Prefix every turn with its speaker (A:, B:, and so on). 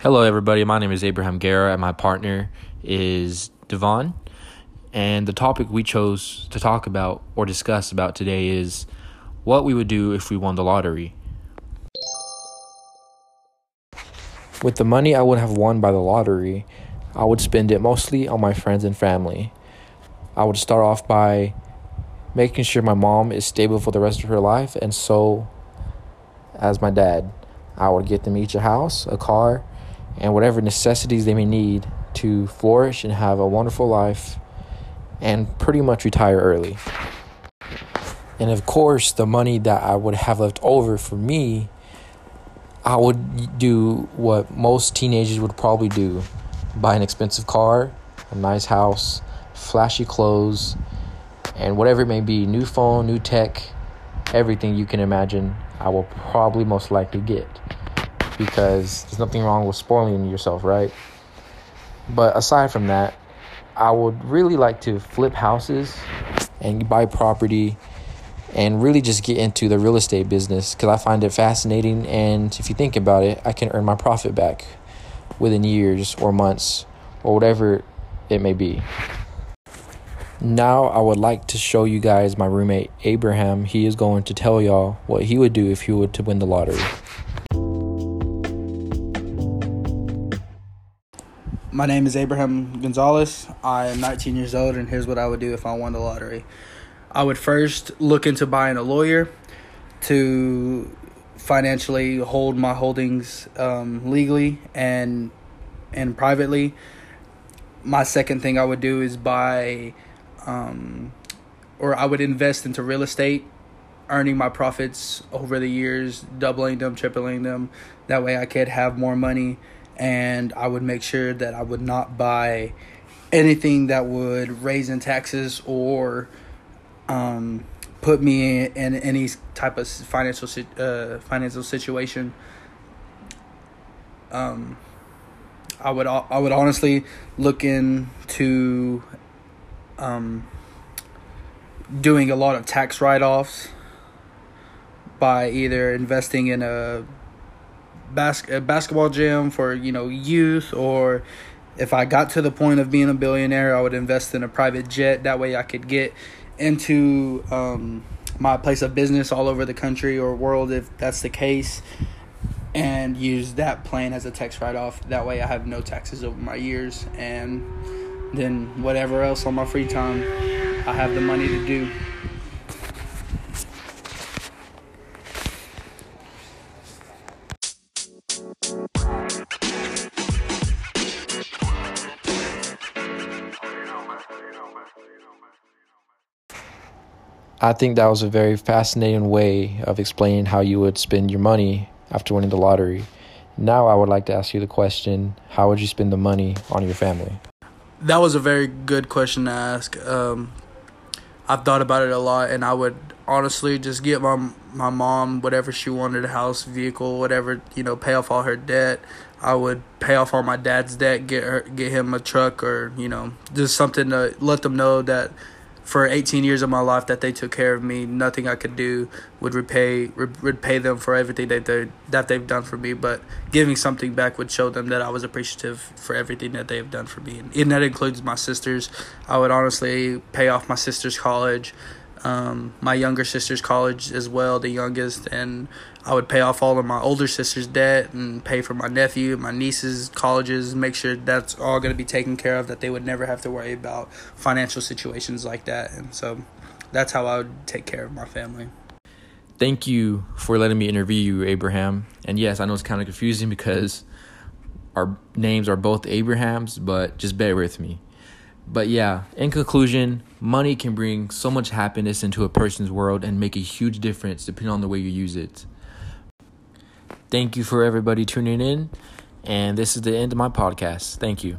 A: Hello, everybody. My name is Abraham Guerra, and my partner is Devon. And the topic we chose to talk about or discuss about today is what we would do if we won the lottery. With the money I would have won by the lottery, I would spend it mostly on my friends and family. I would start off by making sure my mom is stable for the rest of her life, and so as my dad. I would get them each a house, a car, and whatever necessities they may need to flourish and have a wonderful life and pretty much retire early. And of course, the money that I would have left over for me, I would do what most teenagers would probably do buy an expensive car, a nice house, flashy clothes, and whatever it may be new phone, new tech, everything you can imagine, I will probably most likely get because there's nothing wrong with spoiling yourself, right? But aside from that, I would really like to flip houses and buy property and really just get into the real estate business because I find it fascinating. And if you think about it, I can earn my profit back within years or months or whatever it may be. Now, I would like to show you guys my roommate Abraham. He is going to tell y'all what he would do if he were to win the lottery.
B: My name is Abraham Gonzalez. I am 19 years old, and here's what I would do if I won the lottery. I would first look into buying a lawyer to financially hold my holdings um, legally and and privately. My second thing I would do is buy, um, or I would invest into real estate, earning my profits over the years, doubling them, tripling them. That way, I could have more money and I would make sure that I would not buy anything that would raise in taxes or um, put me in, in, any type of financial uh, financial situation. Um, I would I would honestly look into um, doing a lot of tax write offs by either investing in a bas- basketball gym for you know youth or if I got to the point of being a billionaire, I would invest in a private jet. That way, I could get into um, my place of business all over the country or world, if that's the case, and use that plane as a tax write off. That way, I have no taxes over my years, and then whatever else on my free time, I have the money to do.
A: I think that was a very fascinating way of explaining how you would spend your money after winning the lottery. Now, I would like to ask you the question how would you spend the money on your family?
B: That was a very good question to ask. Um, I've thought about it a lot, and I would honestly just get my my mom whatever she wanted a house, vehicle, whatever you know, pay off all her debt. I would pay off all my dad's debt, get her, get him a truck, or you know, just something to let them know that for 18 years of my life that they took care of me. Nothing I could do would repay repay them for everything that they that they've done for me. But giving something back would show them that I was appreciative for everything that they have done for me, and, and that includes my sisters. I would honestly pay off my sister's college um, my younger sister's college as well, the youngest, and I would pay off all of my older sister's debt and pay for my nephew, my niece's colleges, make sure that's all going to be taken care of, that they would never have to worry about financial situations like that. And so that's how I would take care of my family.
A: Thank you for letting me interview you, Abraham. And yes, I know it's kind of confusing because our names are both Abrahams, but just bear with me. But yeah, in conclusion, money can bring so much happiness into a person's world and make a huge difference depending on the way you use it. Thank you for everybody tuning in. And this is the end of my podcast. Thank you.